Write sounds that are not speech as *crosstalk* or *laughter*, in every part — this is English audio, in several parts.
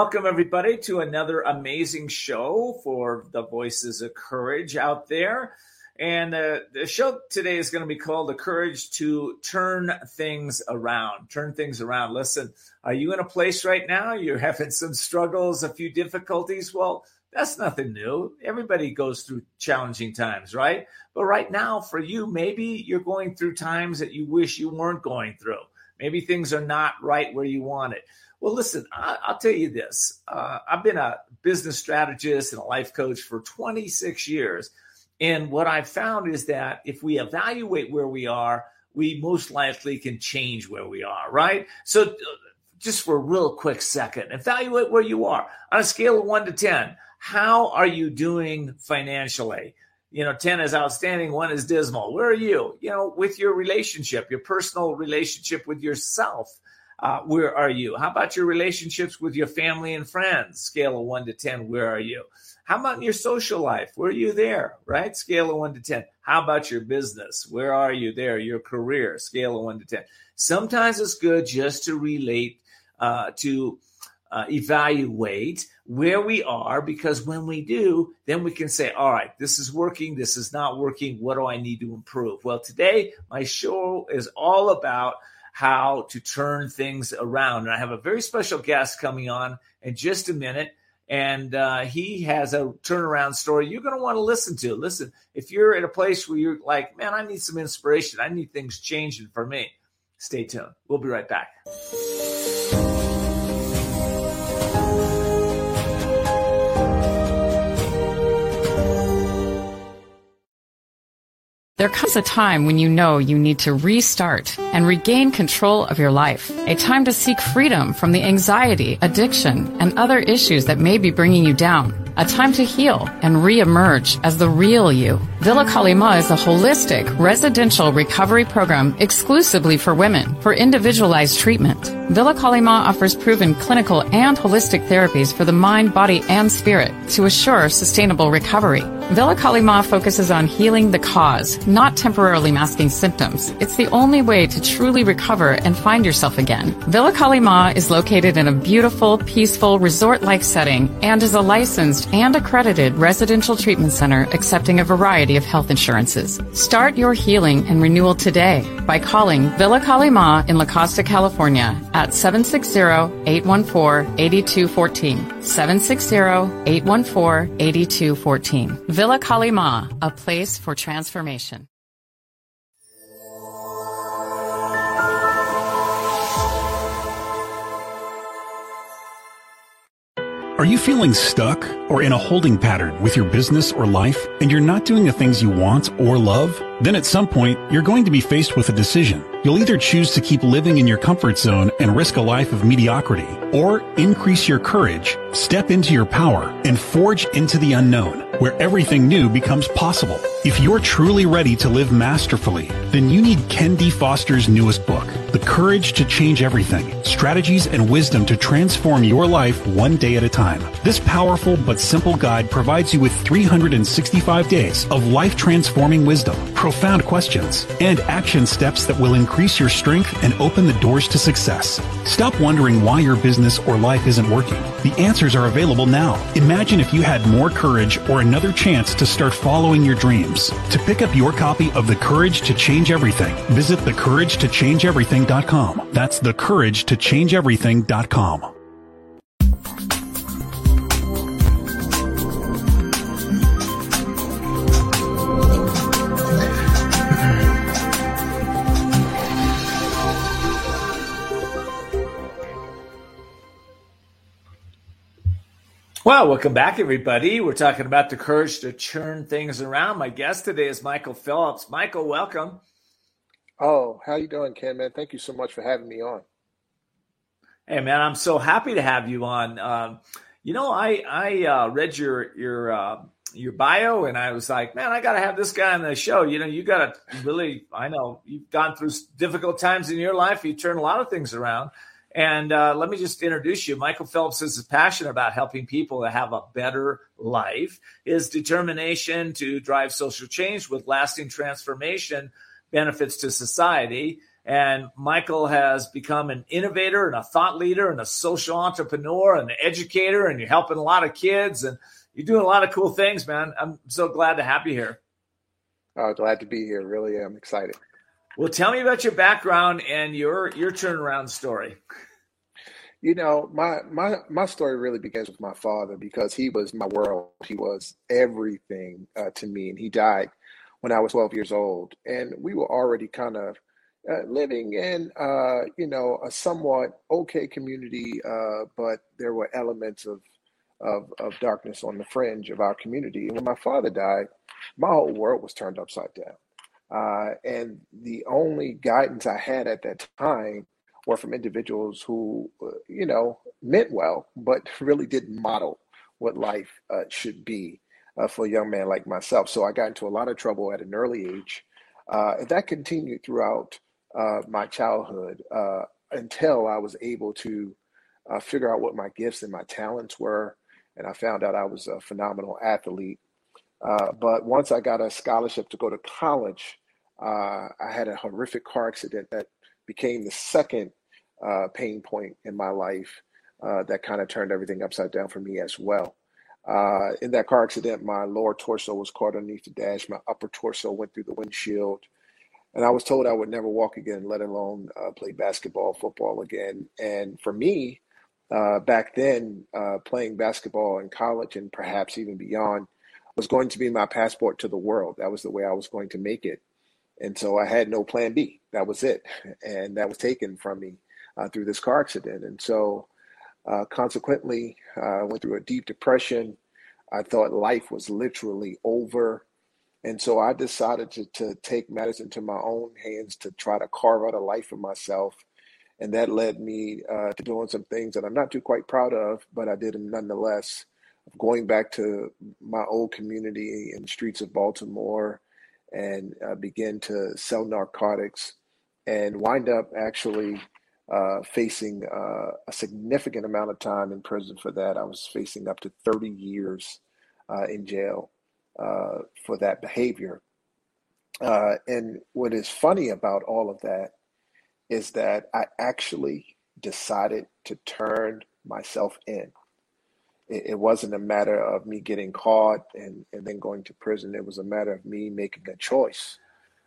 Welcome everybody to another amazing show for the voices of courage out there. And uh, the show today is going to be called The Courage to Turn Things Around. Turn things around. Listen, are you in a place right now? You're having some struggles, a few difficulties. Well, that's nothing new. Everybody goes through challenging times, right? But right now, for you, maybe you're going through times that you wish you weren't going through. Maybe things are not right where you want it. Well, listen, I, will tell you this. Uh, I've been a business strategist and a life coach for 26 years. And what I've found is that if we evaluate where we are, we most likely can change where we are, right? So, uh, just for a real quick second, evaluate where you are on a scale of one to 10. How are you doing financially? You know, 10 is outstanding, one is dismal. Where are you? You know, with your relationship, your personal relationship with yourself uh, where are you? How about your relationships with your family and friends? Scale of one to 10, where are you? How about your social life? Where are you there? Right? Scale of one to 10. How about your business? Where are you there? Your career? Scale of one to 10. Sometimes it's good just to relate, uh, to uh, evaluate where we are because when we do, then we can say, all right, this is working, this is not working. What do I need to improve? Well, today, my show is all about how to turn things around. And I have a very special guest coming on in just a minute. And uh, he has a turnaround story you're going to want to listen to. Listen, if you're at a place where you're like, man, I need some inspiration, I need things changing for me, stay tuned. We'll be right back. There comes a time when you know you need to restart and regain control of your life. A time to seek freedom from the anxiety, addiction, and other issues that may be bringing you down. A time to heal and re-emerge as the real you. Villa Kali Ma is a holistic residential recovery program exclusively for women for individualized treatment. Villa Kali Ma offers proven clinical and holistic therapies for the mind, body, and spirit to assure sustainable recovery. Villa Kali Ma focuses on healing the cause, not temporarily masking symptoms. It's the only way to truly recover and find yourself again. Villa Kali Ma is located in a beautiful, peaceful, resort-like setting and is a licensed and accredited residential treatment center accepting a variety of health insurances. Start your healing and renewal today by calling Villa Kali Ma in La Costa, California at 760-814-8214. 760-814-8214. Villa Kali Ma, a place for transformation. Are you feeling stuck or in a holding pattern with your business or life and you're not doing the things you want or love? Then at some point, you're going to be faced with a decision. You'll either choose to keep living in your comfort zone and risk a life of mediocrity or increase your courage, step into your power and forge into the unknown where everything new becomes possible. If you're truly ready to live masterfully, then you need Ken D. Foster's newest book, The Courage to Change Everything, Strategies and Wisdom to Transform Your Life One Day at a Time. This powerful but simple guide provides you with 365 days of life transforming wisdom, profound questions, and action steps that will increase your strength and open the doors to success. Stop wondering why your business or life isn't working. The answers are available now. Imagine if you had more courage or another chance to start following your dreams. To pick up your copy of The Courage to Change Everything, visit thecouragetochangeeverything.com. That's thecouragetochangeeverything.com. Well, welcome back, everybody. We're talking about the courage to turn things around. My guest today is Michael Phillips. Michael, welcome. Oh, how you doing, Ken? Man, thank you so much for having me on. Hey, man, I'm so happy to have you on. Um, you know, I I uh, read your your uh, your bio, and I was like, man, I got to have this guy on the show. You know, you got to really. I know you've gone through difficult times in your life. You turn a lot of things around. And uh, let me just introduce you. Michael Phillips is passionate about helping people to have a better life. His determination to drive social change with lasting transformation benefits to society. And Michael has become an innovator and a thought leader and a social entrepreneur and an educator, and you're helping a lot of kids and you're doing a lot of cool things, man. I'm so glad to have you here. Oh, glad to be here. Really am excited. Well, tell me about your background and your your turnaround story. You know, my my my story really begins with my father because he was my world. He was everything uh, to me, and he died when I was 12 years old, and we were already kind of uh, living in, uh, you know, a somewhat okay community, uh, but there were elements of, of of darkness on the fringe of our community. And when my father died, my whole world was turned upside down. Uh, and the only guidance I had at that time were from individuals who, uh, you know, meant well, but really didn't model what life uh, should be uh, for a young man like myself. So I got into a lot of trouble at an early age. Uh, and that continued throughout uh, my childhood uh, until I was able to figure out what my gifts and my talents were. And I found out I was a phenomenal athlete. but once I got a scholarship to go to college, I had a horrific car accident that became the second uh, pain point in my life uh, that kind of turned everything upside down for me as well. Uh, in that car accident, my lower torso was caught underneath the dash. My upper torso went through the windshield. And I was told I would never walk again, let alone uh, play basketball, football again. And for me, uh, back then, uh, playing basketball in college and perhaps even beyond was going to be my passport to the world. That was the way I was going to make it. And so I had no plan B. That was it. And that was taken from me uh, through this car accident. And so, uh, consequently, I went through a deep depression. I thought life was literally over. And so I decided to, to take matters into my own hands to try to carve out a life for myself. And that led me uh, to doing some things that I'm not too quite proud of, but I did them nonetheless. Going back to my old community in the streets of Baltimore and uh, begin to sell narcotics and wind up actually uh, facing uh, a significant amount of time in prison for that. I was facing up to 30 years uh, in jail uh, for that behavior. Uh, and what is funny about all of that is that I actually decided to turn myself in. It, it wasn't a matter of me getting caught and, and then going to prison. It was a matter of me making a choice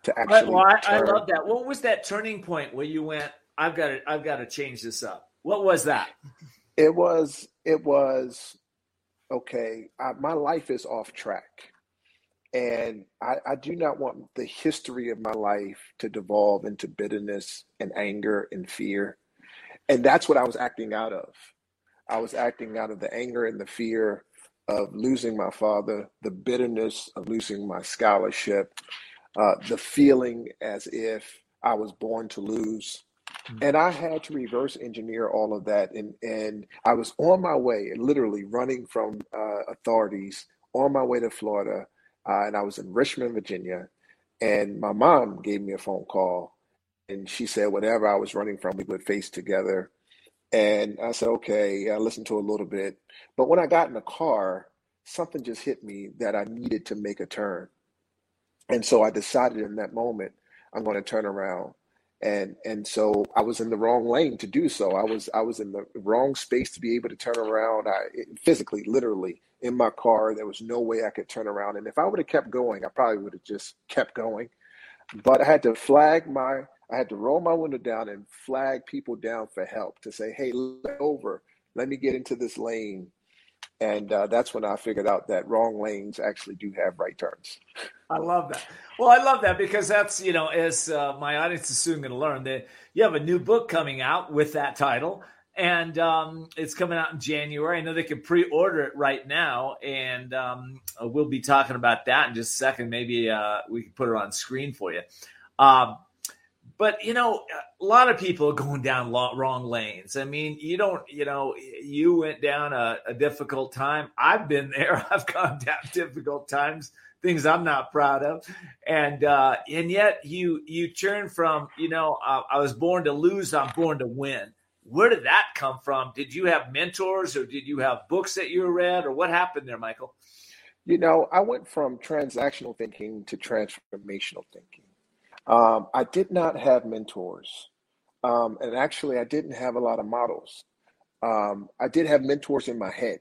to actually. Well, I, I love that. What was that turning point where you went, I've got to I've got to change this up. What was that? It was it was okay. I, my life is off track, and I, I do not want the history of my life to devolve into bitterness and anger and fear, and that's what I was acting out of. I was acting out of the anger and the fear of losing my father, the bitterness of losing my scholarship, uh, the feeling as if I was born to lose and I had to reverse engineer all of that. And, and I was on my way, literally running from uh, authorities on my way to Florida. Uh, and I was in Richmond, Virginia. And my mom gave me a phone call. And she said, whatever I was running from, we would face together. And I said, okay, I listened to a little bit. But when I got in the car, something just hit me that I needed to make a turn. And so I decided in that moment, I'm going to turn around and and so I was in the wrong lane to do so. I was I was in the wrong space to be able to turn around. I physically, literally, in my car, there was no way I could turn around. And if I would have kept going, I probably would have just kept going. But I had to flag my, I had to roll my window down and flag people down for help to say, "Hey, let over. Let me get into this lane." And uh, that's when I figured out that wrong lanes actually do have right turns. I love that. Well, I love that because that's, you know, as uh, my audience is soon going to learn that you have a new book coming out with that title and um, it's coming out in January. I know they can pre-order it right now, and um, we'll be talking about that in just a second. Maybe uh, we can put it on screen for you. Um, but you know, a lot of people are going down wrong lanes. I mean, you don't, you know, you went down a, a difficult time. I've been there. *laughs* I've gone down difficult times, things I'm not proud of, and uh, and yet you you turn from, you know, uh, I was born to lose. I'm born to win. Where did that come from? Did you have mentors, or did you have books that you read, or what happened there, Michael? You know, I went from transactional thinking to transformational thinking. Um, I did not have mentors. Um, and actually, I didn't have a lot of models. Um, I did have mentors in my head.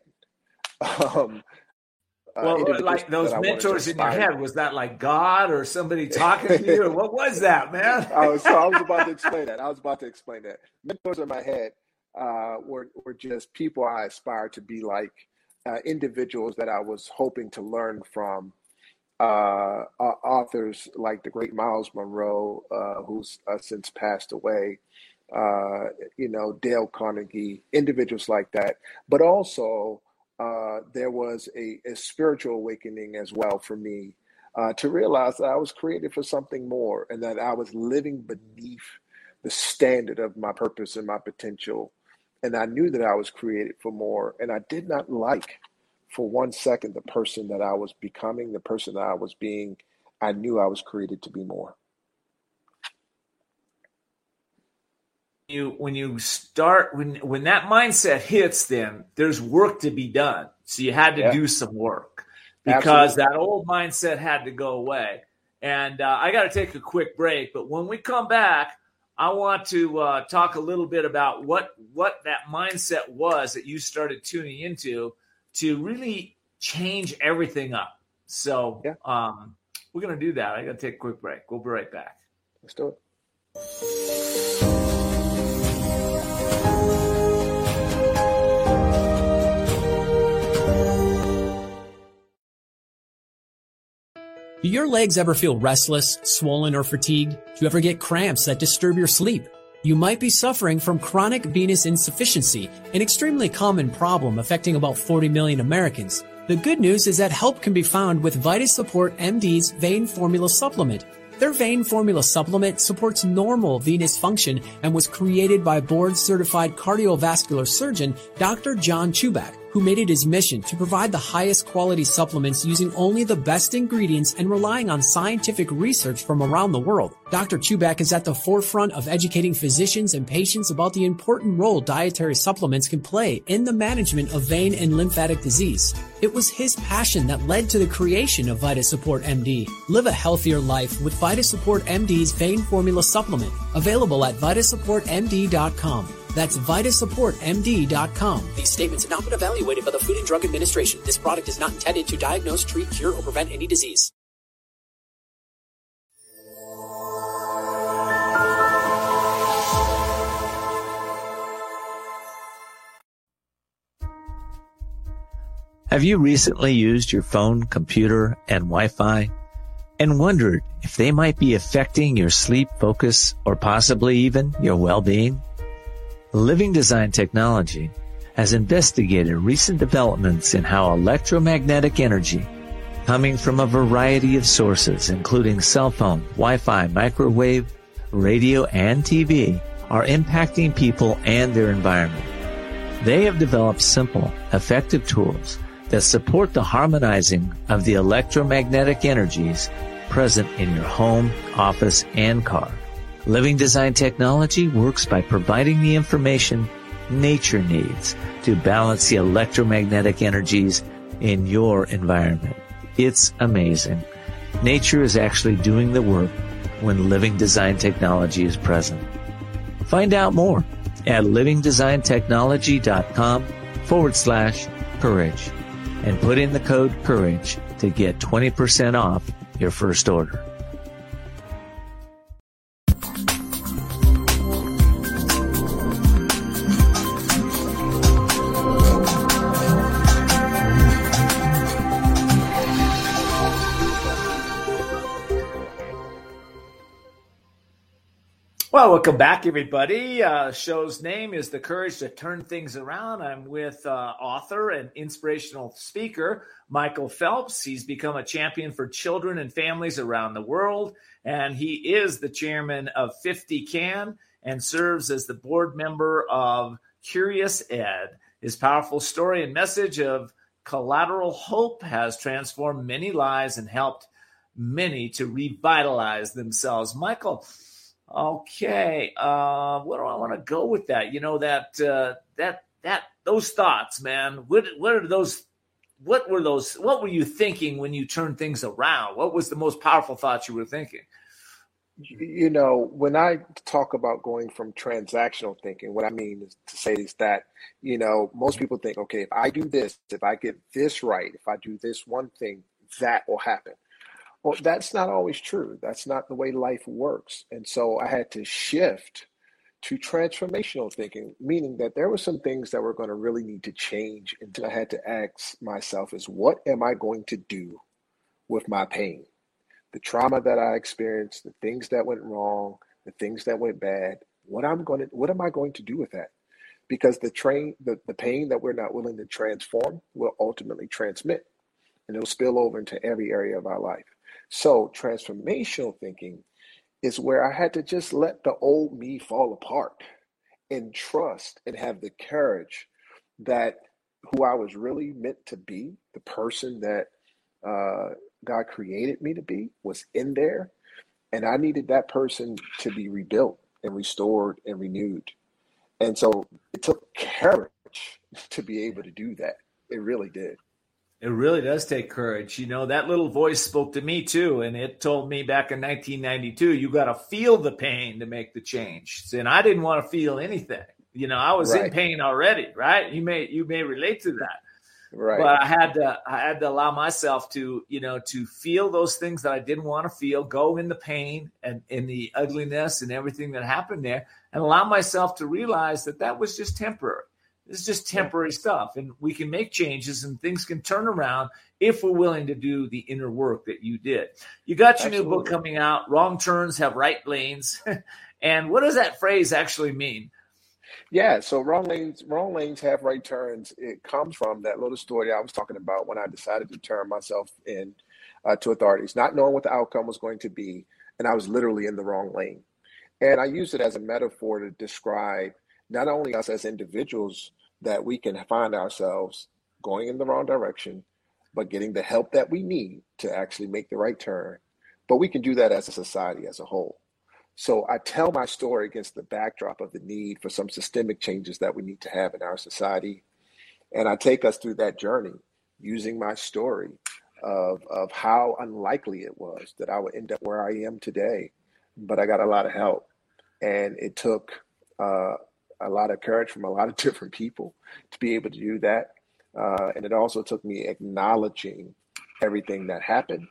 *laughs* Um, uh, well, like those mentors in your head, was that like God or somebody *laughs* talking to you, or what was that, man? I was, so I was about to *laughs* explain that. I was about to explain that. Mentors in my head uh, were were just people I aspired to be like, uh, individuals that I was hoping to learn from. Uh, authors like the great Myles Munroe, uh, who's uh, since passed away, you know, Dale Carnegie, individuals like that, but also uh, there was a, a, spiritual awakening as well for me uh, to realize that I was created for something more and that I was living beneath the standard of my purpose and my potential. And I knew that I was created for more. And I did not like for one second the person that I was becoming, the person that I was being. I knew I was created to be more. you when you start when when that mindset hits then there's work to be done so you had to yeah. do some work because Absolutely. that old mindset had to go away and uh, i got to take a quick break but when we come back i want to uh, talk a little bit about what what that mindset was that you started tuning into to really change everything up so yeah. um, we're going to do that i got to take a quick break we'll be right back let's do it Do your legs ever feel restless, swollen, or fatigued? Do you ever get cramps that disturb your sleep? You might be suffering from chronic venous insufficiency, an extremely common problem affecting about 40 million Americans. The good news is that help can be found with VitaSupport MD's Vein Formula Supplement. Their vein formula supplement supports normal venous function and was created by board certified cardiovascular surgeon Dr. John Chuback who made it his mission to provide the highest quality supplements using only the best ingredients and relying on scientific research from around the world. Dr. Chuback is at the forefront of educating physicians and patients about the important role dietary supplements can play in the management of vein and lymphatic disease. It was his passion that led to the creation of VitaSupport MD. Live a healthier life with VitaSupport MD's vein formula supplement, available at vitasupportmd.com. That's VitaSupportMD.com. These statements have not been evaluated by the Food and Drug Administration. This product is not intended to diagnose, treat, cure, or prevent any disease. Have you recently used your phone, computer, and Wi-Fi and wondered if they might be affecting your sleep, focus, or possibly even your well-being? Living Design Technology has investigated recent developments in how electromagnetic energy coming from a variety of sources, including cell phone, Wi-Fi, microwave, radio, and TV, are impacting people and their environment. They have developed simple, effective tools that support the harmonizing of the electromagnetic energies present in your home, office, and car. Living Design Technology works by providing the information nature needs to balance the electromagnetic energies in your environment. It's amazing. Nature is actually doing the work when Living Design Technology is present. Find out more at livingdesigntechnology.com forward slash courage and put in the code courage to get 20% off your first order. Well, welcome back, everybody. Uh, show's name is The Courage to Turn Things Around. I'm with uh, author and inspirational speaker Michael Phillips. He's become a champion for children and families around the world, and he is the chairman of 50 Can and serves as the board member of Curious Ed. His powerful story and message of collateral hope has transformed many lives and helped many to revitalize themselves. Michael, Okay, uh, where do I want to go with that? You know that uh, that that those thoughts, man. What what are those? What were those? What were you thinking when you turned things around? What was the most powerful thoughts you were thinking? You know, when I talk about going from transactional thinking, what I mean is to say is that, you know, most people think, okay, if I do this, if I get this right, if I do this one thing, that will happen. Well, that's not always true. That's not the way life works. And so I had to shift to transformational thinking, meaning that there were some things that were going to really need to change. And so I had to ask myself is what am I going to do with my pain? The trauma that I experienced, the things that went wrong, the things that went bad, what I'm going to what am I going to do with that? Because the train the, the pain that we're not willing to transform will ultimately transmit and it'll spill over into every area of our life. So transformational thinking is where I had to just let the old me fall apart and trust and have the courage that who I was really meant to be, the person that uh, God created me to be, was in there. And I needed that person to be rebuilt and restored and renewed. And so it took courage *laughs* to be able to do that. It really did. It really does take courage. You know, that little voice spoke to me too. And it told me back in 1992, you got to feel the pain to make the change. And I didn't want to feel anything. You know, I was right. in pain already, right? You may, you may relate to that. Right. But I had to, I had to allow myself to, you know, to feel those things that I didn't want to feel, go in the pain and in the ugliness and everything that happened there, and allow myself to realize that that was just temporary this is just temporary stuff, and we can make changes and things can turn around if we're willing to do the inner work that you did. You got your Absolutely. new book coming out, Wrong Turns Have Right Lanes. *laughs* and what does that phrase actually mean? Yeah, so wrong lanes, wrong lanes have right turns. It comes from that little story I was talking about when I decided to turn myself in uh, to authorities, not knowing what the outcome was going to be, and I was literally in the wrong lane. And I used it as a metaphor to describe not only us as individuals, that we can find ourselves going in the wrong direction, but getting the help that we need to actually make the right turn. But we can do that as a society as a whole. So I tell my story against the backdrop of the need for some systemic changes that we need to have in our society. And I take us through that journey using my story of, of how unlikely it was that I would end up where I am today. But I got a lot of help. And it took uh, a lot of courage from a lot of *laughs* different people to be able to do that. Uh, and it also took me acknowledging everything that happened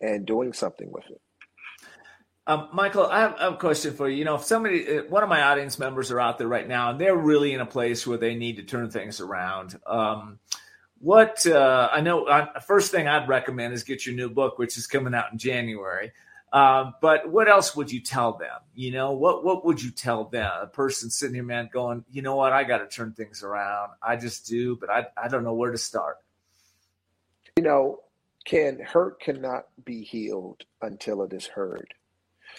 and doing something with it. Um, Michael, I have, I a question for you. You know, if somebody, uh, one of my audience members are out there right now and they're really in a place where they need to turn things around, um, what uh, I know, uh, first thing I'd recommend is get your new book, which is coming out in January. Um, but what else would you tell them? You know, what what would you tell them? A person sitting here, man, going, you know what, I got to turn things around. I just do, but I I don't know where to start. You know, can hurt cannot be healed until it is heard.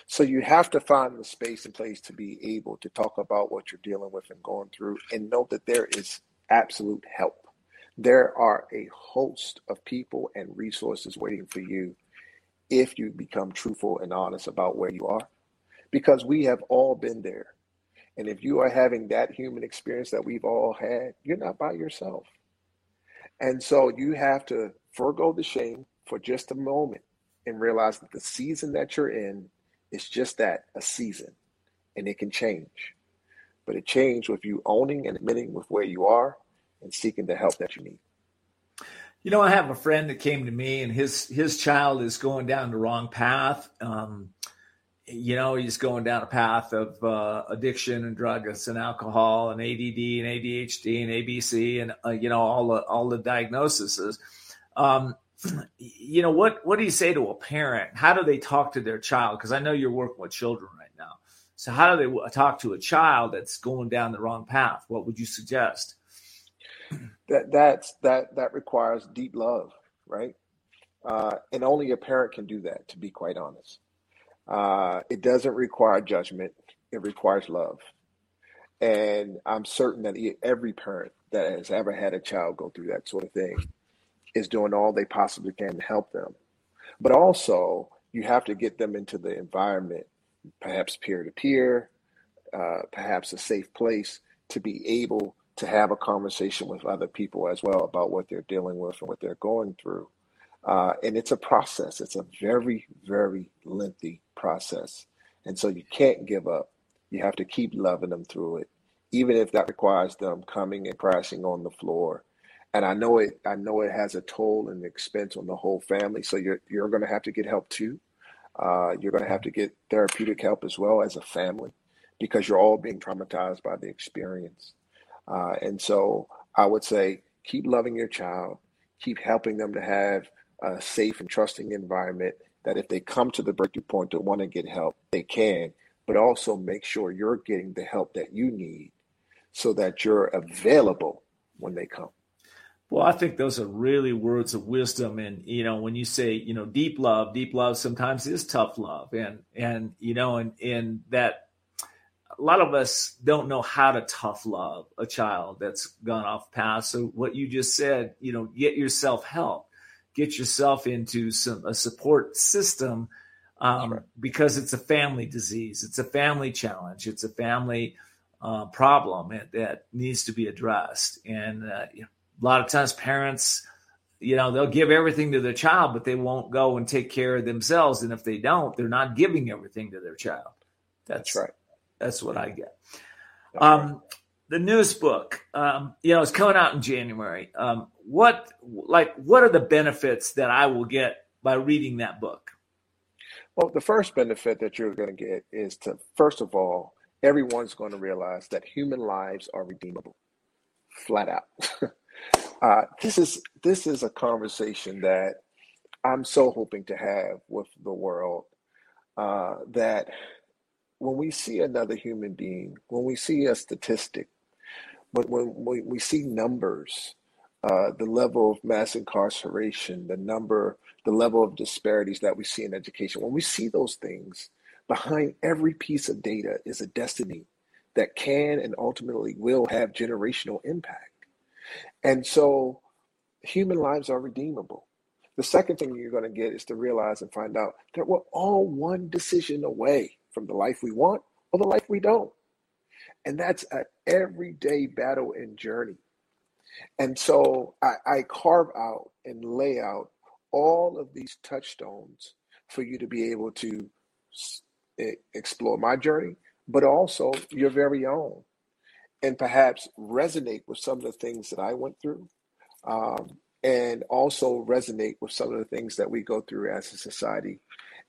So you have to find the space and place to be able to talk about what you're dealing with and going through, and know that there is absolute help. There are a host of people and resources waiting for you if you become truthful and honest about where you are, because we have all been there. And if you are having that human experience that we've all had, you're not by yourself. And so you have to forego the shame for just a moment and realize that the season that you're in is just that a season and it can change. But it changed with you owning and admitting with where you are and seeking the help that you need. You know, I have a friend that came to me, and his his child is going down the wrong path. Um, you know, he's going down a path of uh, addiction and drugs and alcohol and ADD and ADHD and ABC and uh, you know all the all the diagnoses. Um, you know what what do you say to a parent? How do they talk to their child? Because I know you're working with children right now. So how do they talk to a child that's going down the wrong path? What would you suggest? That that's that that requires deep love, right? Uh, and only a parent can do that. To be quite honest, uh, it doesn't require judgment; it requires love. And I'm certain that every parent that has ever had a child go through that sort of thing is doing all they possibly can to help them. But also, you have to get them into the environment, perhaps peer to peer, perhaps a safe place to be able to have a conversation with other people as well about what they're dealing with and what they're going through. Uh, and it's a process. It's a very, very lengthy process. And so you can't give up. You have to keep loving them through it, even if that requires them coming and crashing on the floor. And I know it. I know it has a toll and expense on the whole family. So you're you're going to have to get help too. Uh, you're going to have to get therapeutic help as well as a family, because you're all being traumatized by the experience. Uh, and so I would say keep loving your child, keep helping them to have a safe and trusting environment that if they come to the breakthrough point to want to get help, they can, but also make sure you're getting the help that you need so that you're available when they come. Well, I think those are really words of wisdom. And, you know, when you say, you know, deep love, deep love sometimes is tough love. And, and, you know, and, and that a lot of us don't know how to tough love a child that's gone off path. So what you just said, you know, get yourself help, get yourself into some a support system um, right. because it's a family disease, it's a family challenge, it's a family uh, problem that, that, needs to be addressed. And uh, you know, a lot of times parents, you know, they'll give everything to their child, but they won't go and take care of themselves. And if they don't, they're not giving everything to their child. That's, That's right. That's what I get. Um, the newest book, um, you know, it's coming out in January. Um, what, like, what are the benefits that I will get by reading that book? Well, the first benefit that you're going to get is to, first of all, everyone's going to realize that human lives are redeemable, flat out. *laughs* uh, this is this is a conversation that I'm so hoping to have with the world. Uh, that when we see another human being, when we see a statistic, but when we, see numbers, uh, the level of mass incarceration, the number, the level of disparities that we see in education, when we see those things, behind every piece of data is a destiny that can and ultimately will have generational impact. And so human lives are redeemable. The second thing you're going to get is to realize and find out that we're all one decision away from the life we want or the life we don't. And that's an everyday battle and journey. And so I, I carve out and lay out all of these touchstones for you to be able to explore my journey, but also your very own, and perhaps resonate with some of the things that I went through, um, and also resonate with some of the things that we go through as a society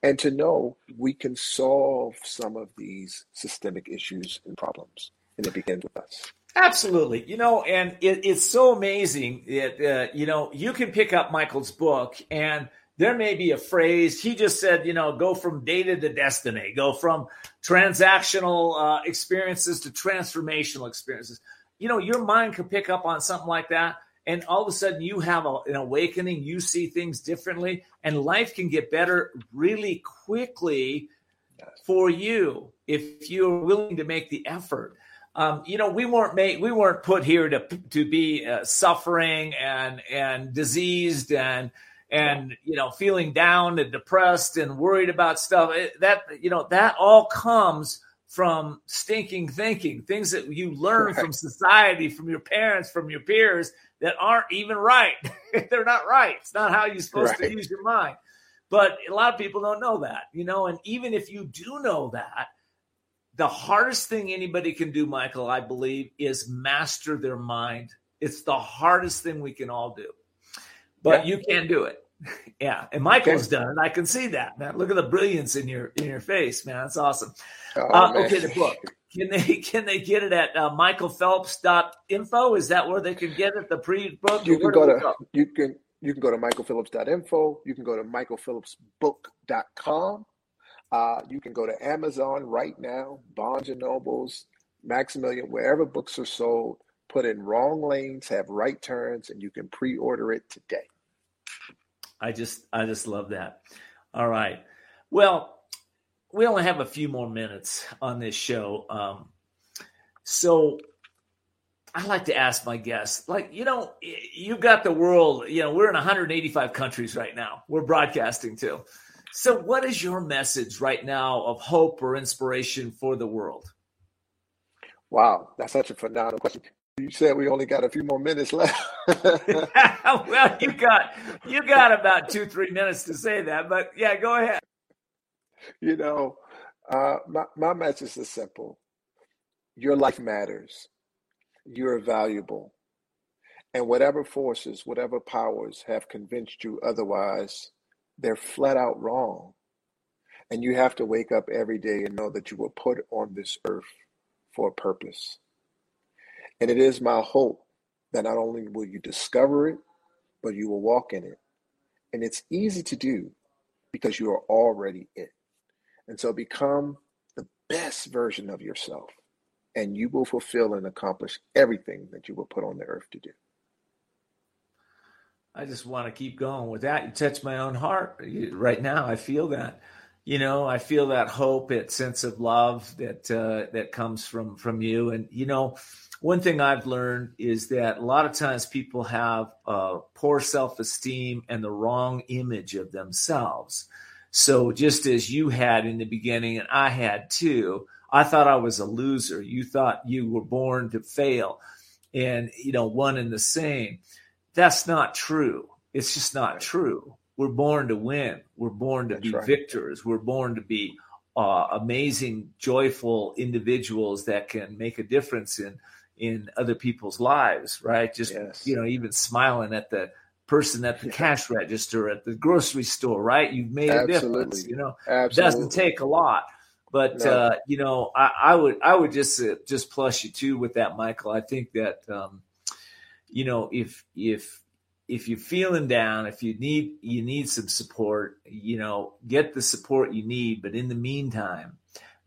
and to know we can solve some of these systemic issues and problems. And it begins with us. Absolutely. You know, and it, it's so amazing that, uh, you know, you can pick up Michael's book and there may be a phrase. He just said, you know, go from data to destiny, go from transactional uh, experiences to transformational experiences. You know, your mind could pick up on something like that and all of a sudden you have a, an awakening you see things differently and life can get better really quickly for you if you're willing to make the effort. Um, you know we weren't made we weren't put here to to be uh, suffering and and diseased and and you know feeling down and depressed and worried about stuff. That you know that all comes from stinking thinking things that you learn right. from society from your parents from your peers that aren't even right. *laughs* They're not right. It's not how you're supposed right. to use your mind. But a lot of people don't know that, you know, and even if you do know that, the hardest thing anybody can do, Michael, I believe, is master their mind. It's the hardest thing we can all do. But yeah. you can do it. *laughs* yeah. And Michael's okay. done it. I can see that, man. Look at the brilliance in your in your face, man. That's awesome. Oh, uh, okay, the book. *laughs* Can they *laughs* can they get it at uh, michaelphillips.info? Is that where they can get it? The pre-book. You can go to go? you can you can go to michaelphillips.info. You can go to michaelphillipsbook.com. Uh, you can go to Amazon right now, Barnes and Nobles, Maximilian, wherever books are sold. Put in wrong lanes, have right turns, and you can pre-order it today. I just I just love that. All right. Well, we only have a few more minutes on this show. Um, so I like to ask my guests, like, you know, you've got the world, you know, we're in 185 countries right now. We're broadcasting to. So, what is your message right now of hope or inspiration for the world? Wow, that's such a phenomenal question. You said we only got a few more minutes left. *laughs* well, you got you got about two, three minutes to say that, but yeah, go ahead *laughs* you know, Uh, my, my message is simple your life matters, you're valuable. And whatever forces, whatever powers have convinced you otherwise, they're flat out wrong. And you have to wake up every day and know that you were put on this earth for a purpose. And it is my hope that not only will you discover it, but you will walk in it. And it's easy to do because you are already it. And so become the best version of yourself, and you will fulfill and accomplish everything that you were put on the earth to do. I just want to keep going with that. You touch my own heart right now. I feel that. You know, I feel that hope, that sense of love that uh, that comes from from you. And you know, one thing I've learned is that a lot of times people have uh, poor self esteem and the wrong image of themselves. So just as you had in the beginning, and I had too, I thought I was a loser. You thought you were born to fail, and you know, one and the same. That's not true. It's just not true. We're born to win. We're born to That's be right. victors. We're born to be uh, amazing, joyful individuals that can make a difference in in other people's lives, right? Just yes. you know, even smiling at the person at the cash register at the grocery store, right? You've made a difference. You know, Absolutely. it doesn't take a lot, but no. uh, you know, I, I, would I would just uh, just plus you too with that, Michael. I think that um, you know if if if you're feeling down, if you need you need some support, you know, get the support you need. But in the meantime,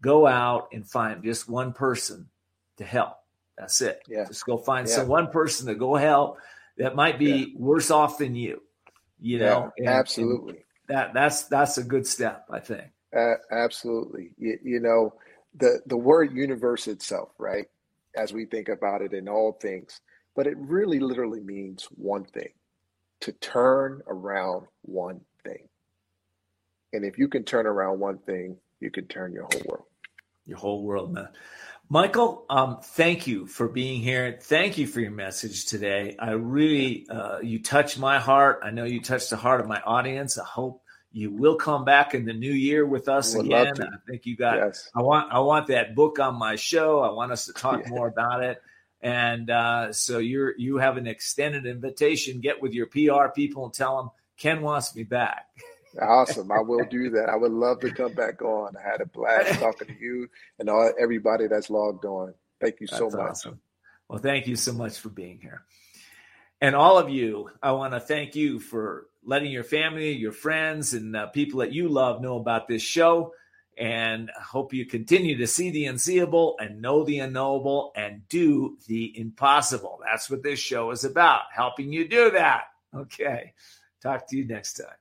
go out and find just one person to help that's it. Yeah. Just go find yeah. some one person to go help that might be yeah. worse off than you. You know, yeah, and, absolutely. And that that's that's a good step, I think. Uh, absolutely. You, you know, the the word universe itself, right? As we think about it in all things, but it really literally means one thing to turn around one thing. And if you can turn around one thing, you can turn your whole world. Your whole world, man. Michael, um, thank you for being here. Thank you for your message today. I really, uh, you touched my heart. I know you touched the heart of my audience. I hope you will come back in the new year with us Would again. I think you got. Yes. I want. I want that book on my show. I want us to talk yeah. more about it. And uh, so you're you have an extended invitation. Get with your PR people and tell them Ken wants me back. *laughs* Awesome. I will do that. I would love to come back on. I had a blast *laughs* talking to you and all everybody that's logged on. Thank you so much. Awesome. Well, thank you so much for being here. And all of you, I want to thank you for letting your family, your friends, and uh, people that you love know about this show. And I hope you continue to see the unseeable and know the unknowable and do the impossible. That's what this show is about, helping you do that. Okay. Talk to you next time.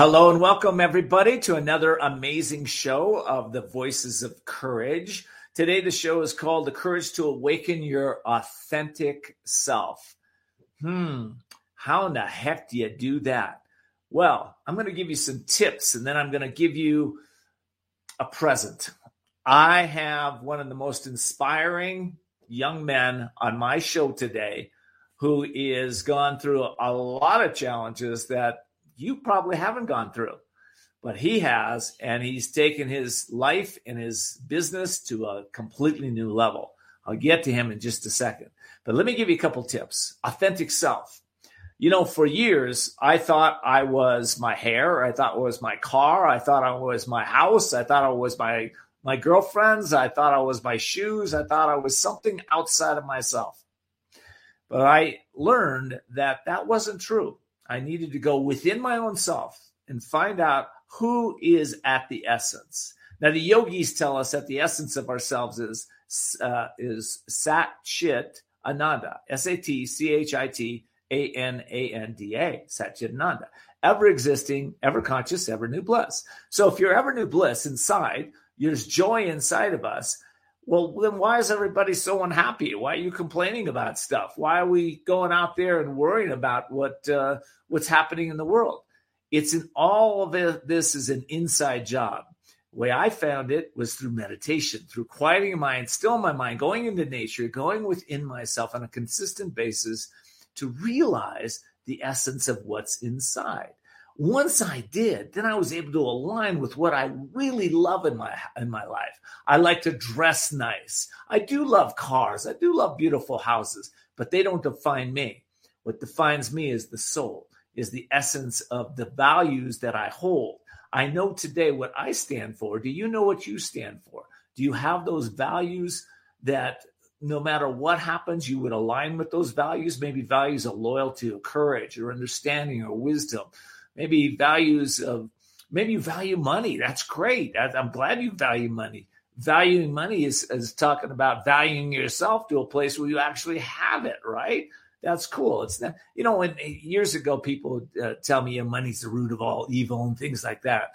Hello and welcome everybody to another amazing show of the Voices of Courage. Today, the show is called The Courage to Awaken Your Authentic Self. Hmm, how in the heck do you do that? Well, I'm going to give you some tips and then I'm going to give you a present. I have one of the most inspiring young men on my show today who is gone through a lot of challenges that you probably haven't gone through, but he has, and he's taken his life and his business to a completely new level. I'll get to him in just a second, but let me give you a couple tips. Authentic self. you know, for years, I thought I was my hair. I thought it was my car. I thought I was my house. I thought I was my, my girlfriends. I thought I was my shoes. I thought I was something outside of myself. But I learned that that wasn't true. I needed to go within my own self and find out who is at the essence. Now, the yogis tell us that the essence of ourselves is uh, is Sat Chit Ananda, S A T C H I T a N A N D A, Satchitananda. Ever existing, ever conscious, ever new bliss. So if you're ever new bliss inside, there's joy inside of us. Well, then why is everybody so unhappy? Why are you complaining about stuff? Why are we going out there and worrying about what uh, what's happening in the world? It's in all of it, this is an inside job. The way I found it was through meditation, through quieting my mind, still my mind, going into nature, going within myself on a consistent basis to realize the essence of what's inside. Once I did, then I was able to align with what I really love in my in my life. I like to dress nice. I do love cars. I do love beautiful houses, but they don't define me. What defines me is the soul, is the essence of the values that I hold. I know today what I stand for. Do you know what you stand for? Do you have those values that no matter what happens, you would align with those values, maybe values of loyalty or courage or understanding or wisdom, maybe values of, maybe you value money. That's great. I'm glad you value money. Valuing money is, is talking about valuing yourself to a place where you actually have it, right? That's cool. It's not, you know, when years ago, people uh, tell me yeah, money's the root of all evil and things like that.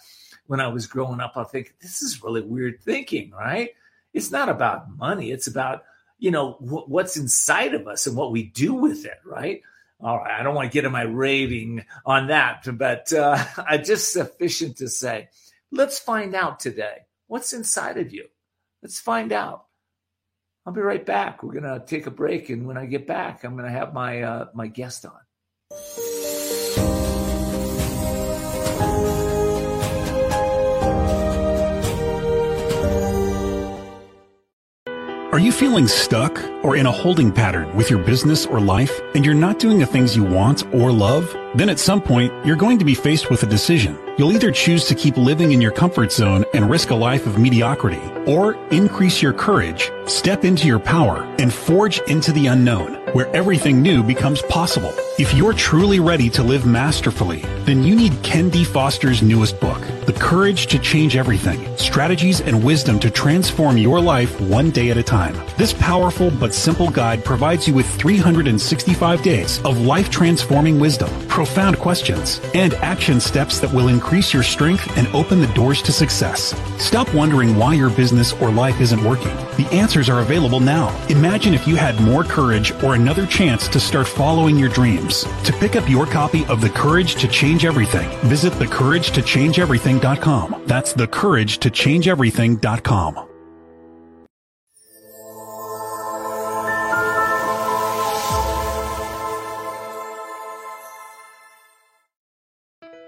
When I was growing up, I think this is really weird thinking, right? It's not about money. It's about you know w- what's inside of us and what we do with it right all right i don't want to get in my raving on that but uh, *laughs* i just sufficient to say let's find out today what's inside of you. Let's find out. I'll be right back. We're to take a break and when i get back i'm to have my uh, my guest on Are you feeling stuck or in a holding pattern with your business or life and you're not doing the things you want or love? Then at some point, you're going to be faced with a decision. You'll either choose to keep living in your comfort zone and risk a life of mediocrity or increase your courage, step into your power, and forge into the unknown where everything new becomes possible. If you're truly ready to live masterfully, then you need Ken D. Foster's newest book, The Courage to Change Everything, Strategies and Wisdom to Transform Your Life One Day at a Time. This powerful but simple guide provides you with 365 days of life transforming wisdom, profound questions, and action steps that will increase your strength and open the doors to success. Stop wondering why your business or life isn't working. The answers are available now. Imagine if you had more courage or another chance to start following your dreams. To pick up your copy of The Courage to Change Everything, visit thecouragetochangeeverything.com. That's thecouragetochangeeverything.com.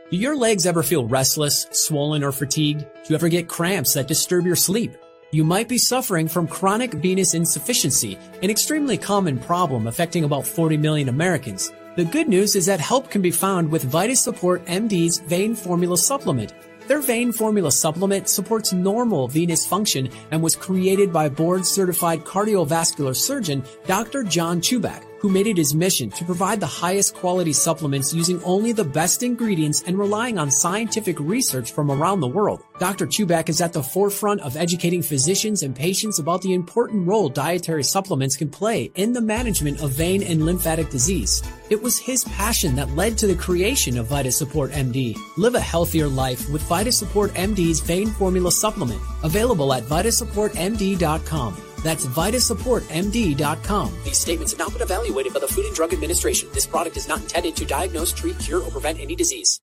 Do your legs ever feel restless, swollen, or fatigued? Do you ever get cramps that disturb your sleep? You might be suffering from chronic venous insufficiency, an extremely common problem affecting about 40 million Americans. The good news is that help can be found with VitaSupport MD's Vein Formula Supplement. Their Vein Formula Supplement supports normal venous function and was created by board certified cardiovascular surgeon Dr. John Chuback who made it his mission to provide the highest quality supplements using only the best ingredients and relying on scientific research from around the world. Dr. Chuback is at the forefront of educating physicians and patients about the important role dietary supplements can play in the management of vein and lymphatic disease. It was his passion that led to the creation of VitaSupport MD. Live a healthier life with VitaSupport MD's Vein Formula Supplement, available at vitasupportmd.com. That's VitaSupportMD.com. These statements have not been evaluated by the Food and Drug Administration. This product is not intended to diagnose, treat, cure, or prevent any disease.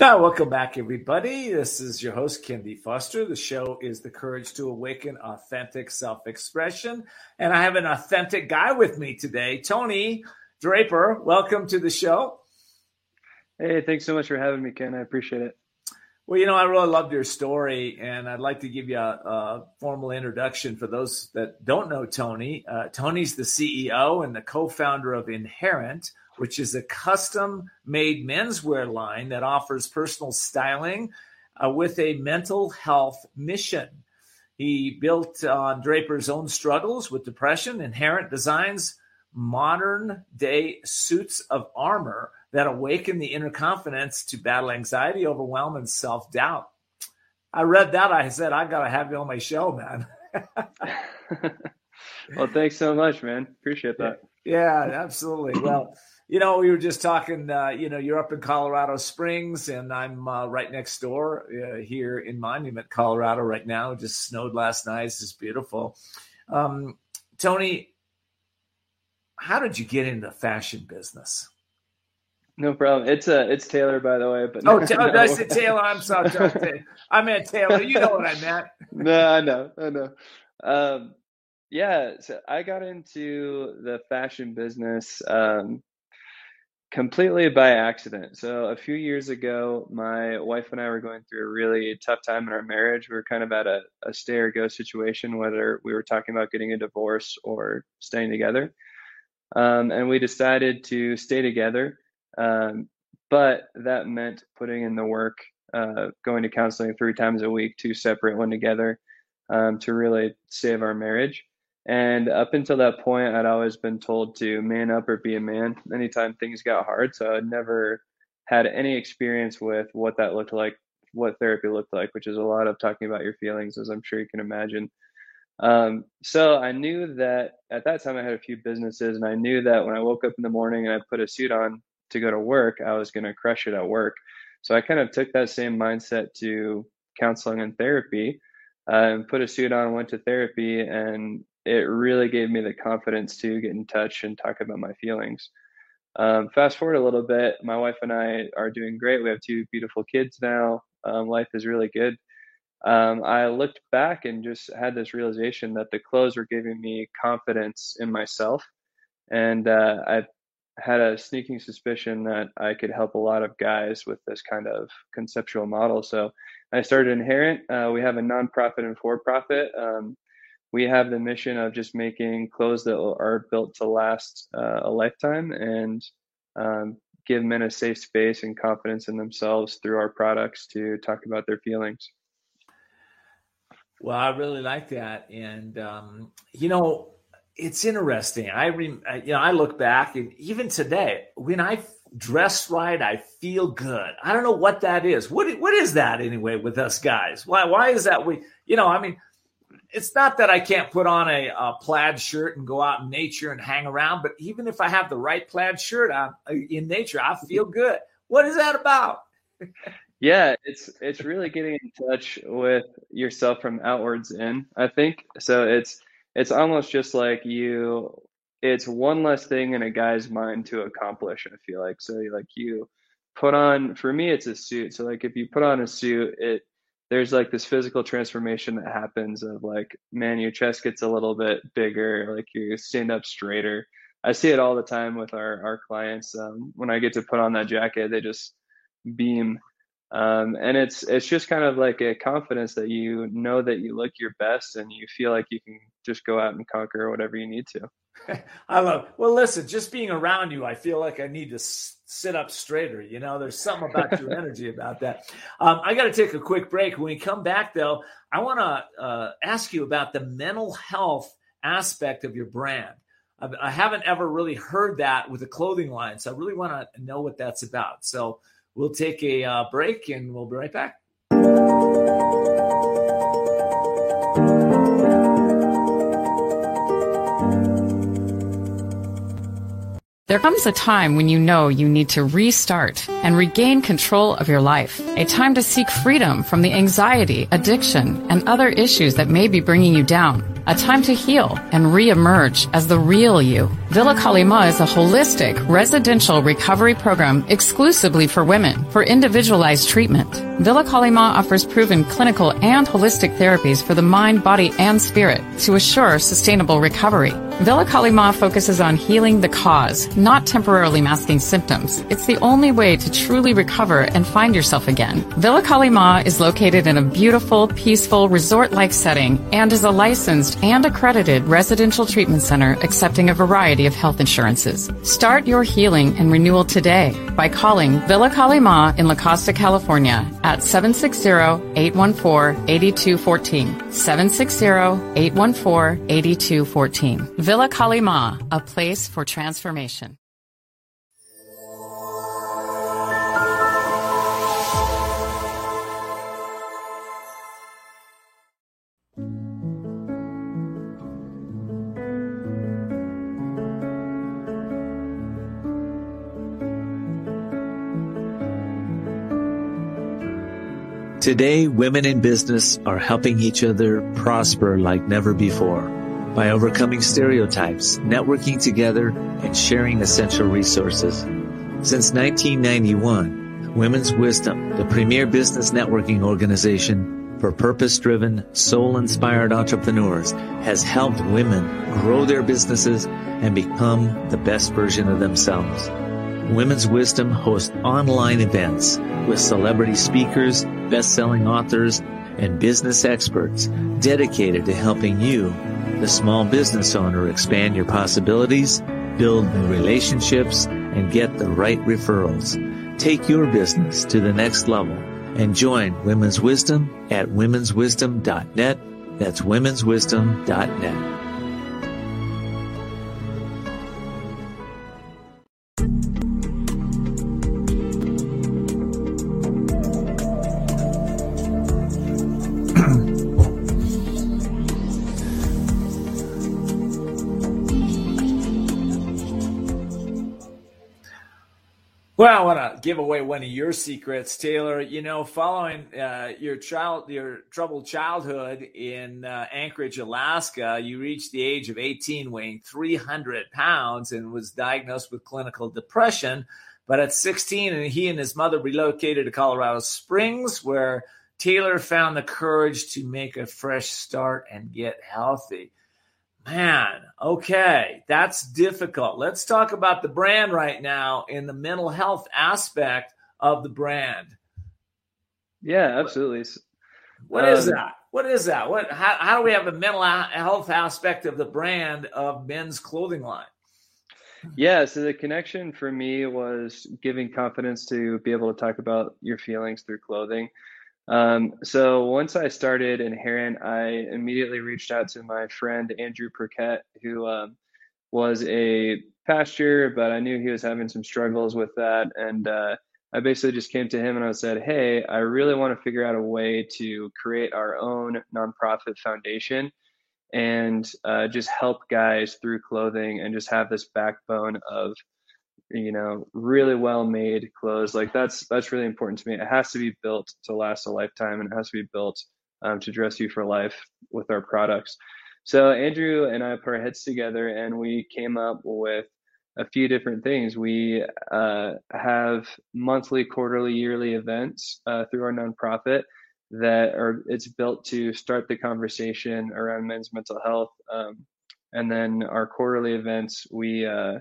Now, welcome back, everybody. This is your host, Ken D. Foster. The show is The Courage to Awaken Authentic Self Expression. And I have an authentic guy with me today. Tony Draper, welcome to the show. Hey, thanks so much for having me, Ken. I appreciate it. Well, you know, I really loved your story, and I'd like to give you a, a formal introduction for those that don't know Tony. Uh, Tony's the CEO and the co founder of Inherent, which is a custom made menswear line that offers personal styling uh, with a mental health mission. He built on Draper's own struggles with depression. Inherent designs modern day suits of armor that awaken the inner confidence to battle anxiety, overwhelm, and self doubt. I read that. I said, I got to have you on my show, man. *laughs* *laughs* well, thanks so much, man. Appreciate that. Yeah, absolutely. Well, you know, we were just talking, uh, you know, you're up in Colorado Springs, and I'm uh, right next door uh, here in Monument, Colorado, right now. It just snowed last night. It's just beautiful. Um, Tony, how did you get into the fashion business? No problem. It's uh, it's Taylor, by the way. But oh, *laughs* no. did I say Taylor? I'm sorry. I meant Taylor. You know what I meant. *laughs* no, I know. I know. Um, yeah, so I got into the fashion business um, completely by accident. So a few years ago, my wife and I were going through a really tough time in our marriage. We were kind of at a, a stay or go situation, whether we were talking about getting a divorce or staying together. Um, and we decided to stay together. Um, but that meant putting in the work, uh, going to counseling three times a week, two separate, one together, um, to really save our marriage. And up until that point, I'd always been told to man up or be a man anytime things got hard. So I'd never had any experience with what that looked like, what therapy looked like, which is a lot of talking about your feelings, as I'm sure you can imagine. Um, so I knew that at that time I had a few businesses, and I knew that when I woke up in the morning and I put a suit on to go to work, I was going to crush it at work. So I kind of took that same mindset to counseling and therapy, uh, and put a suit on, went to therapy, and it really gave me the confidence to get in touch and talk about my feelings. Um, fast forward a little bit, my wife and I are doing great. We have two beautiful kids now. Um, life is really good um, I looked back and just had this realization that the clothes were giving me confidence in myself. And uh, I had a sneaking suspicion that I could help a lot of guys with this kind of conceptual model. So I started Inherent. Uh, we have a nonprofit and for profit. Um, we have the mission of just making clothes that are built to last uh, a lifetime and um, give men a safe space and confidence in themselves through our products to talk about their feelings. Well, I really like that, and um, you know, it's interesting. I re- you know, I look back, and even today, when I dress right, I feel good. I don't know what that is. What what is that anyway with us guys? Why why is that we? You know, I mean, it's not that I can't put on a, a plaid shirt and go out in nature and hang around, but even if I have the right plaid shirt on uh, in nature, I feel *laughs* good. What is that about? Yeah, it's it's really getting in touch with yourself from outwards in, I think. So it's it's almost just like you it's one less thing in a guy's mind to accomplish, I feel like. So like you put on for me it's a suit. So like if you put on a suit, it there's like this physical transformation that happens of like, man, your chest gets a little bit bigger, like you stand up straighter. I see it all the time with our our clients. Um, when I get to put on that jacket, they just beam um, and it's it's just kind of like a confidence that you know that you look your best and you feel like you can just go out and conquer whatever you need to. *laughs* I love. Well, listen, just being around you, I feel like I need to s- sit up straighter. You know, there's something about your *laughs* energy about that. Um, I got to take a quick break. When we come back, though, I want to uh, ask you about the mental health aspect of your brand. I, I haven't ever really heard that with a clothing line, so I really want to know what that's about. So We'll take a uh, break and we'll be right back. There comes a time when you know you need to restart and regain control of your life. A time to seek freedom from the anxiety, addiction, and other issues that may be bringing you down. A time to heal and reemerge as the real you. Villa Kali Ma is a holistic residential recovery program exclusively for women for individualized treatment. Villa Kali Ma offers proven clinical and holistic therapies for the mind, body, and spirit to assure sustainable recovery. Villa Kali Ma focuses on healing the cause, not temporarily masking symptoms. It's the only way to truly recover and find yourself again. Villa Kali Ma is located in a beautiful, peaceful, resort-like setting and is a licensed and accredited residential treatment center accepting a variety of health insurances. Start your healing and renewal today by calling Villa Kali Ma in La Costa, California at 760-814-8214. 760-814-8214. Villa Kali Ma, a place for transformation. Today, women in business are helping each other prosper like never before by overcoming stereotypes, networking together, and sharing essential resources. Since 1991, Women's Wisdom, the premier business networking organization for purpose-driven, soul-inspired entrepreneurs, has helped women grow their businesses and become the best version of themselves. Women's Wisdom hosts online events with celebrity speakers, best-selling authors, and business experts dedicated to helping you, the small business owner, expand your possibilities, build new relationships, and get the right referrals. Take your business to the next level and join Women's Wisdom at womenswisdom.net. That's womenswisdom.net. Well, I want to give away one of your secrets, Taylor. You know, following uh, your child, your troubled childhood in uh, Anchorage, Alaska, you reached the age of 18, weighing 300 pounds, and was diagnosed with clinical depression. But at 16, and he and his mother relocated to Colorado Springs, where Taylor found the courage to make a fresh start and get healthy. Man, okay, that's difficult. Let's talk about the brand right now in the mental health aspect of the brand. Yeah, absolutely. What um, is that? What is that? What? How, how do we have a mental health aspect of the brand of men's clothing line? Yeah, so the connection for me was giving confidence to be able to talk about your feelings through clothing. Um, so once I started in Inherent, I immediately reached out to my friend Andrew Perquette, who um, was a pastor, but I knew he was having some struggles with that. And uh, I basically just came to him and I said, Hey, I really want to figure out a way to create our own nonprofit foundation and uh, just help guys through clothing and just have this backbone of you know really well made clothes. Like that's that's really important to me. It has to be built to last a lifetime and it has to be built um, to dress you for life with our products. So andrew and i put our heads together and we came up with a few different things. We uh, have monthly quarterly yearly events uh, through our nonprofit that are it's built to start the conversation around men's mental health um, and then our quarterly events we uh,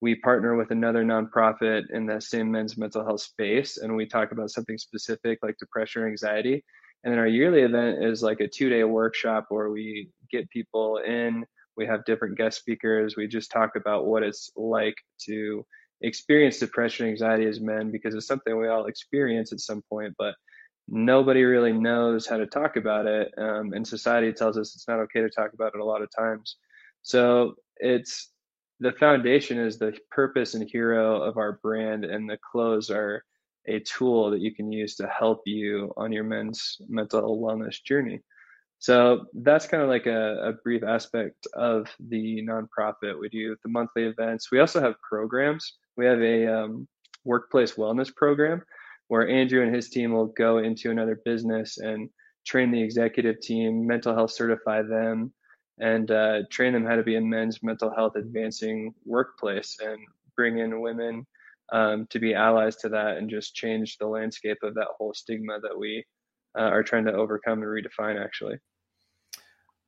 we partner with another nonprofit in the same men's mental health space and we talk about something specific like depression or anxiety. And then our yearly event is like a two day workshop where we get people in we have different guest speakers we just talk about what it's like to experience depression anxiety as men because it's something we all experience at some point but nobody really knows how to talk about it um, and society tells us it's not okay to talk about it a lot of times. So it's the foundation is the purpose and hero of our brand, and the clothes are a tool that you can use to help you on your men's mental wellness journey. So that's kind of like a, a, brief aspect of the nonprofit. We do the monthly events. We also have programs. We have a um, workplace wellness program where Andrew and his team will go into another business and train the executive team, mental health certify them, and uh, train them how to be a men's mental health advancing workplace and bring in women um, to be allies to that and just change the landscape of that whole stigma that we uh, are trying to overcome and redefine. Actually,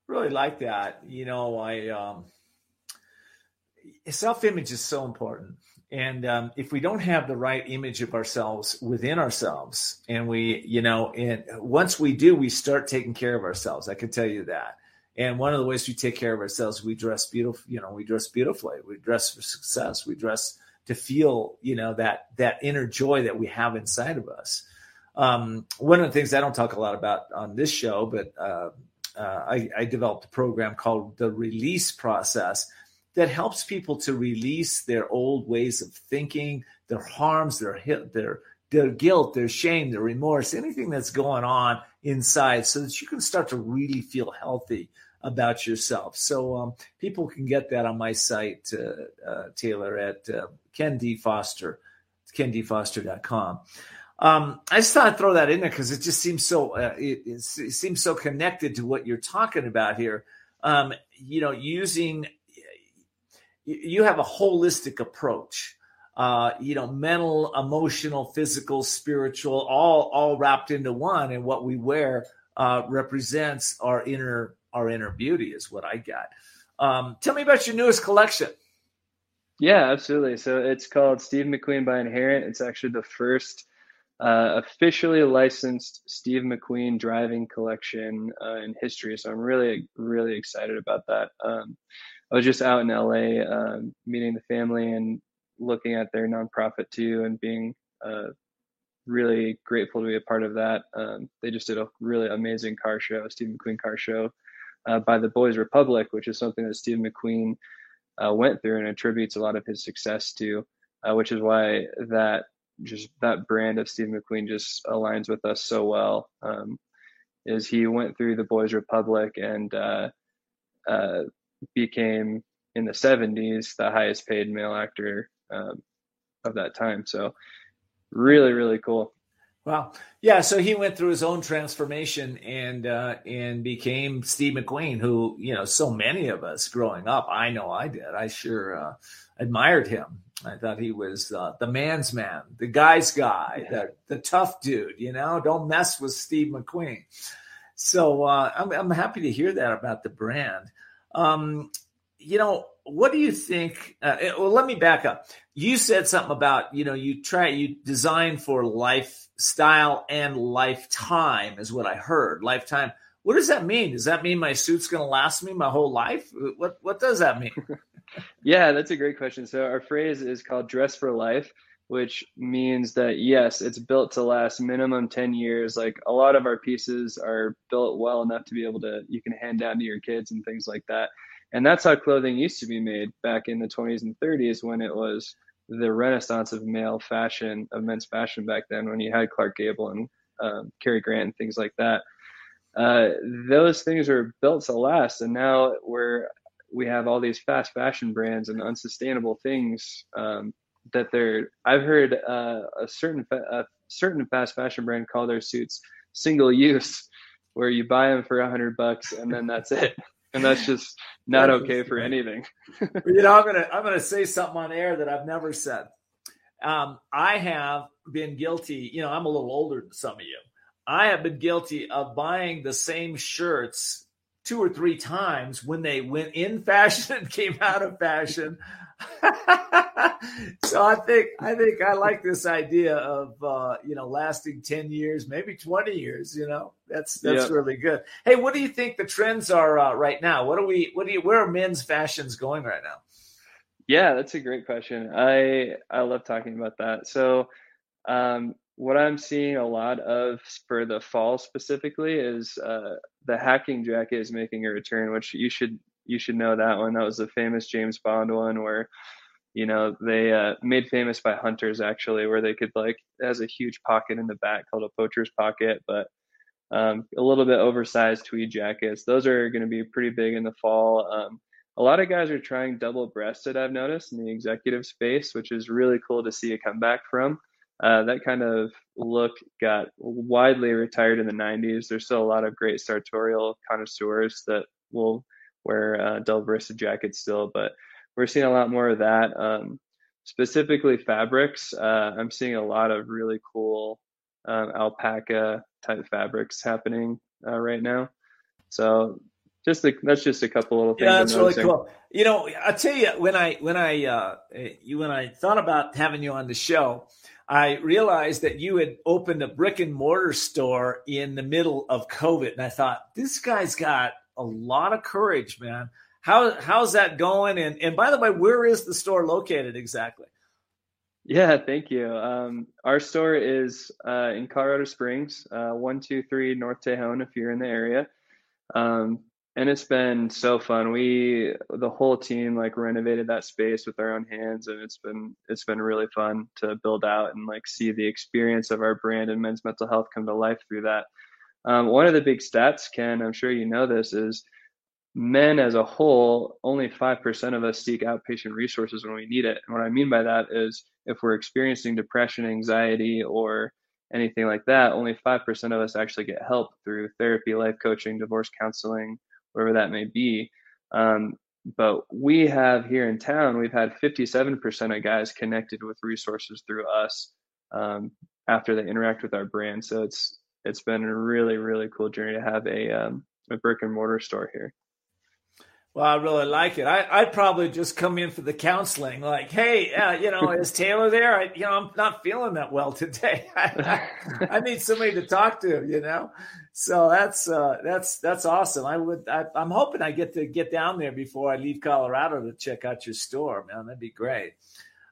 really like that. You know, I um, self image is so important. And um, if we don't have the right image of ourselves within ourselves, and we, you know, and once we do, we start taking care of ourselves. I can tell you that. And one of the ways we take care of ourselves, we dress beautiful. You know, we dress beautifully. We dress for success. We dress to feel, you know, that that inner joy that we have inside of us. Um, one of the things I don't talk a lot about on this show, but uh, uh, I, I developed a program called the Release Process that helps people to release their old ways of thinking, their harms, their their their guilt, their shame, their remorse, anything that's going on inside, so that you can start to really feel healthy about yourself. So um, people can get that on my site, uh, uh, Taylor, at uh, Ken D. Foster, kendfoster.com. Um, I just thought I'd throw that in there because it just seems so uh, it, it, seems so connected to what you're talking about here. Um, you know, using you have a holistic approach. Uh, you know, mental, emotional, physical, spiritual, all all wrapped into one. And what we wear uh, represents our inner our inner beauty, is what I got. Um, tell me about your newest collection. Yeah, absolutely. So it's called Steve McQueen by Inherent. It's actually the first uh, officially licensed Steve McQueen driving collection uh, in history. So I'm really, really excited about that. Um, I was just out in LA um, meeting the family and looking at their nonprofit too, and being uh, really grateful to be a part of that. Um, they just did a really amazing car show, Steve McQueen car show uh, by the Boys Republic, which is something that Steve McQueen uh, went through and attributes a lot of his success to, uh, which is why that just that brand of Steve McQueen just aligns with us so well. Um, is he went through the Boys Republic and uh, uh, became in the 70s the highest paid male actor um, of that time. So really, really cool. Wow. Yeah. So he went through his own transformation and uh, and became Steve McQueen, who you know so many of us growing up. I know I did. I sure uh, admired him. I thought he was uh, the man's man, the guy's guy, yeah. the the tough dude. You know, don't mess with Steve McQueen. So uh, I'm I'm happy to hear that about the brand. Um, you know, what do you think? Uh, eh, well, let me back up. You said something about, you know, you try, you design for lifestyle and lifetime, is what I heard. Lifetime. What does that mean? Does that mean my suit's going to last me my whole life? What What does that mean? *laughs* yeah, that's a great question. So our phrase is called "dress for life," which means that yes, it's built to last minimum ten years. Like a lot of our pieces are built well enough to be able to you can hand down to your kids and things like that and that's how clothing used to be made back in the 20s and 30s when it was the renaissance of male fashion, of men's fashion back then, when you had Clark Gable and um, Cary Grant and things like that. Uh, those things were built to last, and now we're we have all these fast fashion brands and unsustainable things um, that they're. I've heard uh, a certain a certain fast fashion brand call their suits single use, where you buy them for a hundred bucks and then that's it *laughs* and that's just *laughs* not okay for anything. *laughs* you know, I'm gonna I'm gonna say something on air that I've never said. Um, I have been guilty. You know, I'm a little older than some of you. I have been guilty of buying the same shirts two or three times when they went in fashion and *laughs* came out of fashion. *laughs* so I think I think I like this idea of uh, you know lasting ten years, maybe twenty years. You know, that's that's yep. really good. Hey, what do you think the trends are uh, right now? What are we? What do you? Where are men's fashions going right now? Yeah, that's a great question. I I love talking about that. So, um, what I'm seeing a lot of for the fall specifically is uh, the hacking jacket is making a return, which you should you should know that one. That was the famous James Bond one where you know they uh, made famous by hunters actually, where they could like has a huge pocket in the back called a poacher's pocket, but um, a little bit oversized tweed jackets. Those are going to be pretty big in the fall. Um, a lot of guys are trying double breasted, I've noticed in the executive space, which is really cool to see a comeback from. Uh, that kind of look got widely retired in the 90s. There's still a lot of great sartorial connoisseurs that will wear uh, double breasted jackets still, but we're seeing a lot more of that. Um, specifically fabrics. Uh, I'm seeing a lot of really cool um, alpaca type fabrics happening uh, right now. So just a, that's just a couple little things. Yeah, that's really cool. You know, I'll tell you when I when I uh, you when I thought about having you on the show, I realized that you had opened a brick and mortar store in the middle of COVID, and I thought this guy's got a lot of courage, man. How how's that going? And and by the way, where is the store located exactly? Yeah, thank you. Um, our store is uh, in Colorado Springs, uh, one two three North Tejon. If you're in the area, um, and it's been so fun. We the whole team like renovated that space with our own hands, and it's been it's been really fun to build out and like see the experience of our brand and men's mental health come to life through that. Um, one of the big stats, Ken, I'm sure you know this, is men as a whole, only 5% of us seek outpatient resources when we need it. And what I mean by that is if we're experiencing depression, anxiety, or anything like that, only 5% of us actually get help through therapy, life coaching, divorce counseling, wherever that may be. Um, but we have here in town, we've had 57% of guys connected with resources through us um, after they interact with our brand. So it's it's been a really really cool journey to have a um, a brick and mortar store here. Well, I really like it. I, I'd probably just come in for the counseling. Like, hey, uh, you know, is *laughs* Taylor there? I, you know, I'm not feeling that well today. *laughs* I, I, need somebody to talk to. You know, so that's uh, that's that's awesome. I would. I, am hoping I get to get down there before I leave Colorado to check out your store, man. That'd be great.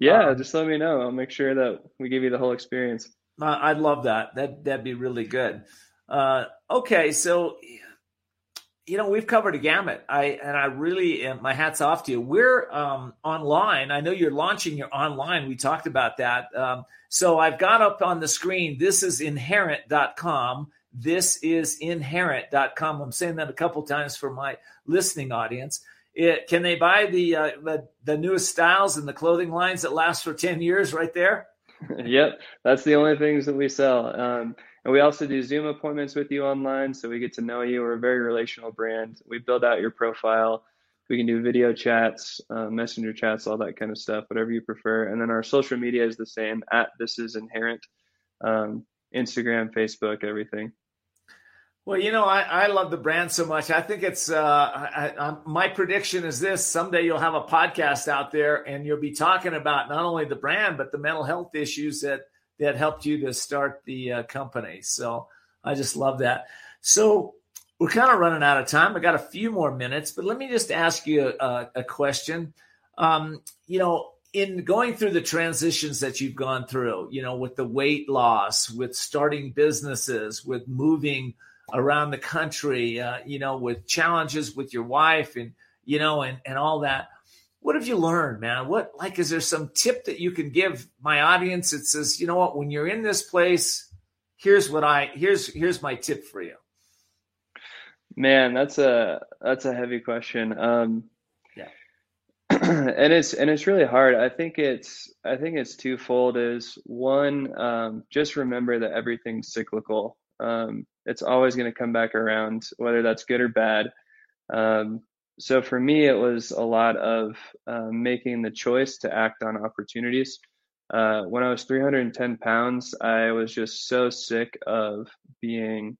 Yeah, um, just let me know. I'll make sure that we give you the whole experience. I'd love that. That that'd be really good. Uh, okay, so you know we've covered a gamut. I and I really am, my hats off to you. We're um, online. I know you're launching your online. We talked about that. Um, so I've got up on the screen. This is inherent.com. This is inherent.com. I'm saying that a couple times for my listening audience. It, can they buy the, uh, the the newest styles and the clothing lines that last for ten years right there? Yep, that's the only things that we sell. Um, and we also do Zoom appointments with you online, so we get to know you. We're a very relational brand. We build out your profile. We can do video chats, uh, messenger chats, all that kind of stuff, whatever you prefer. And then our social media is the same at this is inherent, um, Instagram, Facebook, everything. Well, you know, I, I love the brand so much. I think it's uh, I, I, my prediction is this: someday you'll have a podcast out there, and you'll be talking about not only the brand but the mental health issues that that helped you to start the uh, company. So I just love that. So we're kind of running out of time. I got a few more minutes, but let me just ask you a, a question. Um, you know, in going through the transitions that you've gone through, you know, with the weight loss, with starting businesses, with moving around the country, uh, you know, with challenges with your wife and, you know, and, and all that. What have you learned, man? What, like, is there some tip that you can give my audience that says, you know what, when you're in this place, here's what I, here's, here's my tip for you. Man, that's a, that's a heavy question. Um, yeah. *clears throat* and it's, and it's really hard. I think it's, I think it's twofold is one, um, just remember that everything's cyclical. Um, it's always going to come back around, whether that's good or bad. Um, so for me, it was a lot of uh, making the choice to act on opportunities. Uh, when I was 310 pounds, I was just so sick of being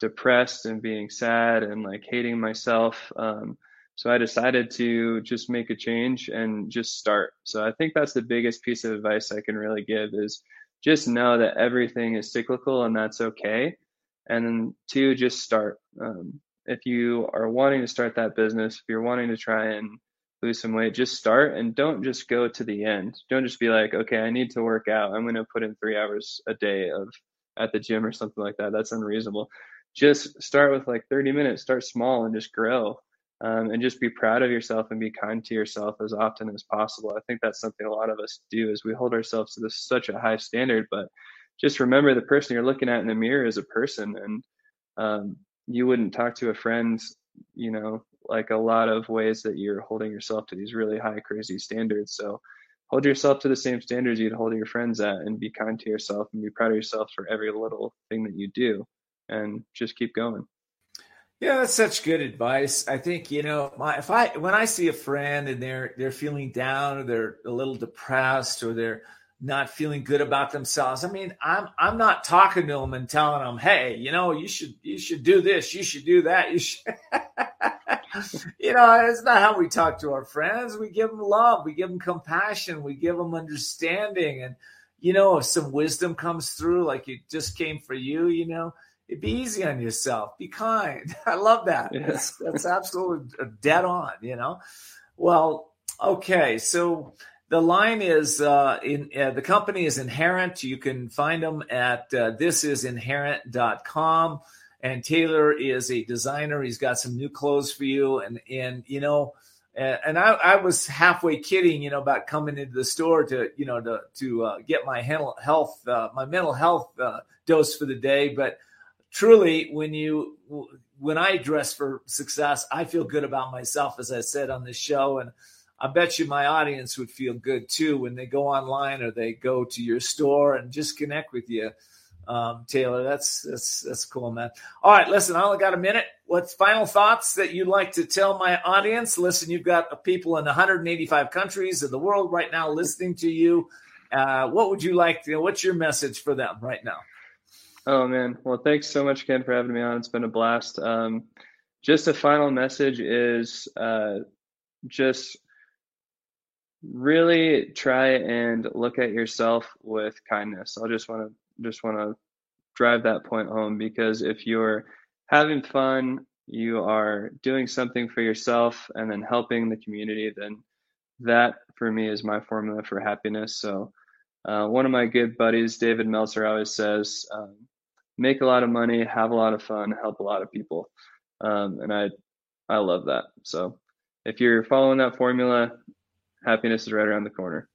depressed and being sad and like hating myself. Um, so I decided to just make a change and just start. So I think that's the biggest piece of advice I can really give is just know that everything is cyclical and that's okay and then two just start um, if you are wanting to start that business if you're wanting to try and lose some weight just start and don't just go to the end. Don't just be like okay i need to work out. I'm going to put in three hours a day of at the gym or something like that. That's unreasonable. Just start with like 30 minutes start small and just grow um, and just be proud of yourself and be kind to yourself as often as possible. I think that's something a lot of us do is we hold ourselves to this such a high standard but just remember the person you're looking at in the mirror is a person and um, you wouldn't talk to a friend you know like a lot of ways that you're holding yourself to these really high crazy standards so hold yourself to the same standards you'd hold your friends at and be kind to yourself and be proud of yourself for every little thing that you do and just keep going Yeah, that's such good advice. I think you know, my, if I when I see a friend and they're they're feeling down or they're a little depressed or they're not feeling good about themselves. I mean, I'm I'm not talking to them and telling them, "Hey, you know, you should you should do this, you should do that, you should." *laughs* you know, it's not how we talk to our friends. We give them love, we give them compassion, we give them understanding, and you know, if some wisdom comes through, like it just came for you, you know, it'd be easy on yourself. Be kind. *laughs* I love that. Yeah. That's, that's absolutely uh, dead on. You know. Well, okay, so the line is uh, in uh, the company is inherent. You can find them at uh, thisisinherent.com and taylor is a designer. He's got some new clothes for you. And and you know and I, I was halfway kidding you know about coming into the store to you know to to uh, get my health uh, my mental health uh, dose for the day. But truly when you when i dress for success i feel good about myself as i said on this show. And I bet you my audience would feel good too when they go online or they go to your store and just connect with you. Um, Taylor, that's that's that's cool, man. All right, listen, I only got a minute. What's final thoughts that you'd like to tell my audience? Listen, you've got people in 185 countries of the world right now listening to you. Uh, what would you like to? What's your message for them right now? Oh man, well, thanks so much, Ken, for having me on. It's been a blast. Um, just a final message is uh, just really try and look at yourself with kindness. I just want to just want to drive that point home because if you're having fun, you are doing something for yourself and then helping the community, then that for me is my formula for happiness. So, uh, one of my good buddies, David Meltzer, always says, um, "Make a lot of money, have a lot of fun, help a lot of people," um, and I I love that. So, if you're following that formula, happiness is right around the corner.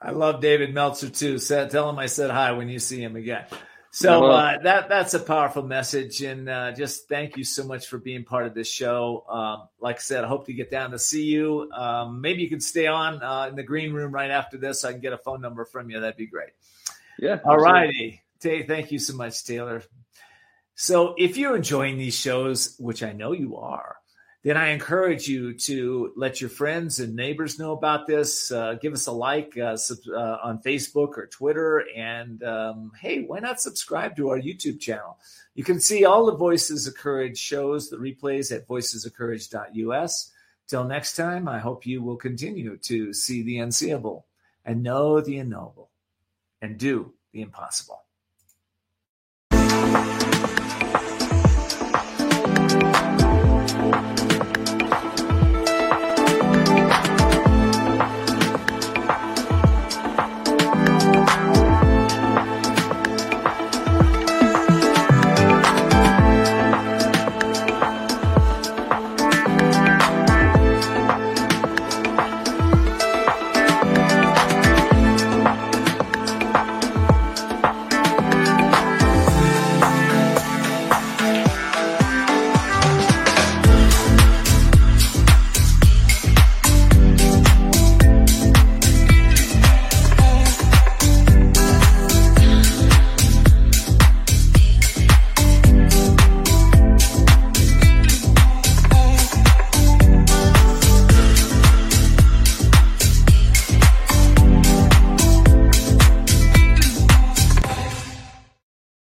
I love David Meltzer too. Said, tell him I said hi when you see him again. So uh, that that's a powerful message, and uh, just thank you so much for being part of this show. Um, like I said, I hope to get down to see you. Um, maybe you can stay on uh, in the green room right after this. So I can get a phone number from you. That'd be great. Yeah. All righty. Thank you so much, Taylor. So if you're enjoying these shows, which I know you are, then I encourage you to let your friends and neighbors know about this. Uh, give us a like uh, sub- uh, on Facebook or Twitter. And um, hey, why not subscribe to our YouTube channel? You can see all the Voices of Courage shows, the replays at voicesofcourage.us. Till next time, I hope you will continue to see the unseeable and know the unknowable and do the impossible.